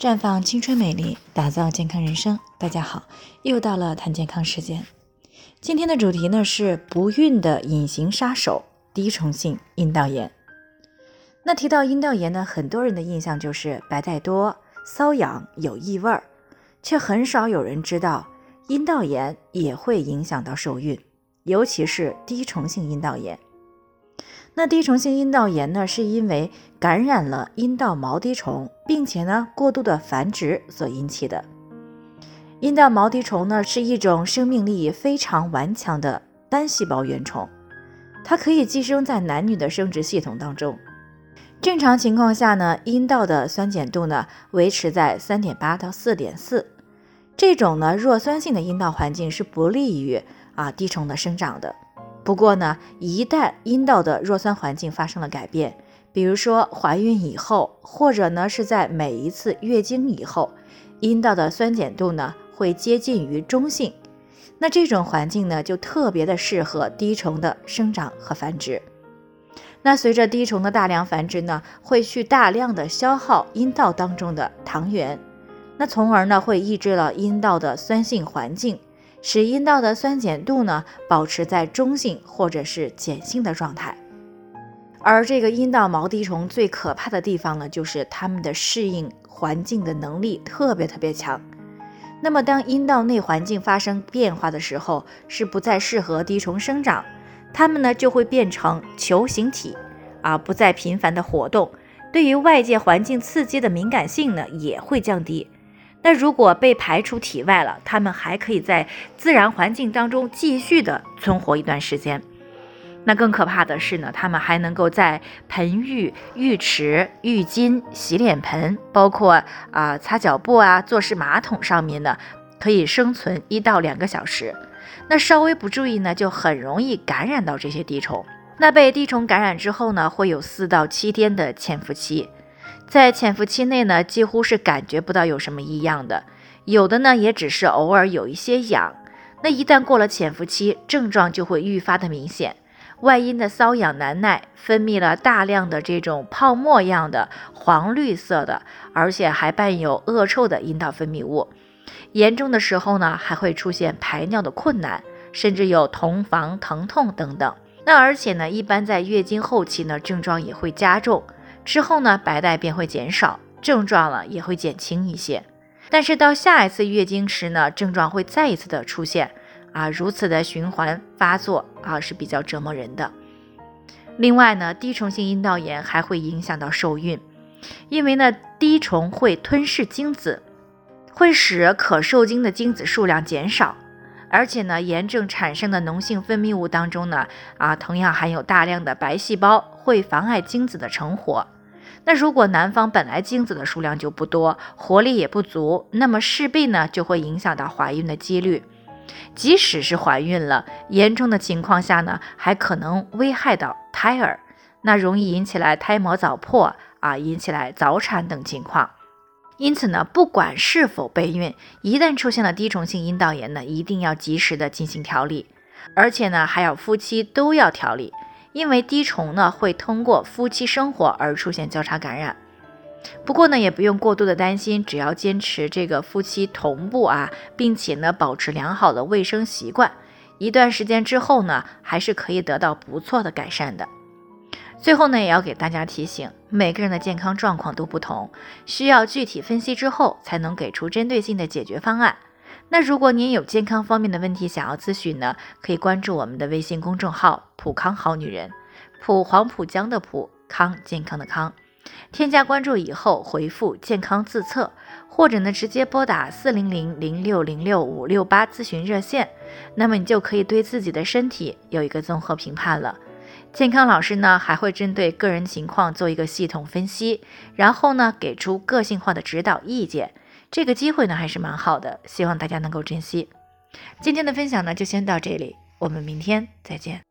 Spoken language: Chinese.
绽放青春美丽，打造健康人生。大家好，又到了谈健康时间。今天的主题呢是不孕的隐形杀手——滴虫性阴道炎。那提到阴道炎呢，很多人的印象就是白带多、瘙痒、有异味儿，却很少有人知道阴道炎也会影响到受孕，尤其是滴虫性阴道炎。那滴虫性阴道炎呢，是因为感染了阴道毛滴虫，并且呢过度的繁殖所引起的。阴道毛滴虫呢是一种生命力非常顽强的单细胞原虫，它可以寄生在男女的生殖系统当中。正常情况下呢，阴道的酸碱度呢维持在三点八到四点四，这种呢弱酸性的阴道环境是不利于啊滴虫的生长的。不过呢，一旦阴道的弱酸环境发生了改变，比如说怀孕以后，或者呢是在每一次月经以后，阴道的酸碱度呢会接近于中性，那这种环境呢就特别的适合滴虫的生长和繁殖。那随着滴虫的大量繁殖呢，会去大量的消耗阴道当中的糖原，那从而呢会抑制了阴道的酸性环境。使阴道的酸碱度呢保持在中性或者是碱性的状态，而这个阴道毛滴虫最可怕的地方呢，就是它们的适应环境的能力特别特别强。那么当阴道内环境发生变化的时候，是不再适合滴虫生长，它们呢就会变成球形体，啊，不再频繁的活动，对于外界环境刺激的敏感性呢也会降低。那如果被排出体外了，它们还可以在自然环境当中继续的存活一段时间。那更可怕的是呢，它们还能够在盆浴、浴池、浴巾、洗脸盆，包括啊擦脚布啊、坐式马桶上面呢，可以生存一到两个小时。那稍微不注意呢，就很容易感染到这些滴虫。那被滴虫感染之后呢，会有四到七天的潜伏期。在潜伏期内呢，几乎是感觉不到有什么异样的，有的呢也只是偶尔有一些痒。那一旦过了潜伏期，症状就会愈发的明显，外阴的瘙痒难耐，分泌了大量的这种泡沫样的黄绿色的，而且还伴有恶臭的阴道分泌物。严重的时候呢，还会出现排尿的困难，甚至有同房疼痛等等。那而且呢，一般在月经后期呢，症状也会加重。之后呢，白带便会减少，症状了也会减轻一些。但是到下一次月经时呢，症状会再一次的出现啊，如此的循环发作啊是比较折磨人的。另外呢，滴虫性阴道炎还会影响到受孕，因为呢，滴虫会吞噬精子，会使可受精的精子数量减少，而且呢，炎症产生的脓性分泌物当中呢，啊，同样含有大量的白细胞。会妨碍精子的成活。那如果男方本来精子的数量就不多，活力也不足，那么势必呢就会影响到怀孕的几率。即使是怀孕了，严重的情况下呢，还可能危害到胎儿，那容易引起来胎膜早破啊，引起来早产等情况。因此呢，不管是否备孕，一旦出现了滴虫性阴道炎呢，一定要及时的进行调理，而且呢，还要夫妻都要调理。因为滴虫呢会通过夫妻生活而出现交叉感染，不过呢也不用过度的担心，只要坚持这个夫妻同步啊，并且呢保持良好的卫生习惯，一段时间之后呢还是可以得到不错的改善的。最后呢也要给大家提醒，每个人的健康状况都不同，需要具体分析之后才能给出针对性的解决方案。那如果您有健康方面的问题想要咨询呢，可以关注我们的微信公众号“普康好女人”，普黄浦江的普康健康的康，添加关注以后回复“健康自测”，或者呢直接拨打四零零零六零六五六八咨询热线，那么你就可以对自己的身体有一个综合评判了。健康老师呢还会针对个人情况做一个系统分析，然后呢给出个性化的指导意见。这个机会呢还是蛮好的，希望大家能够珍惜。今天的分享呢就先到这里，我们明天再见。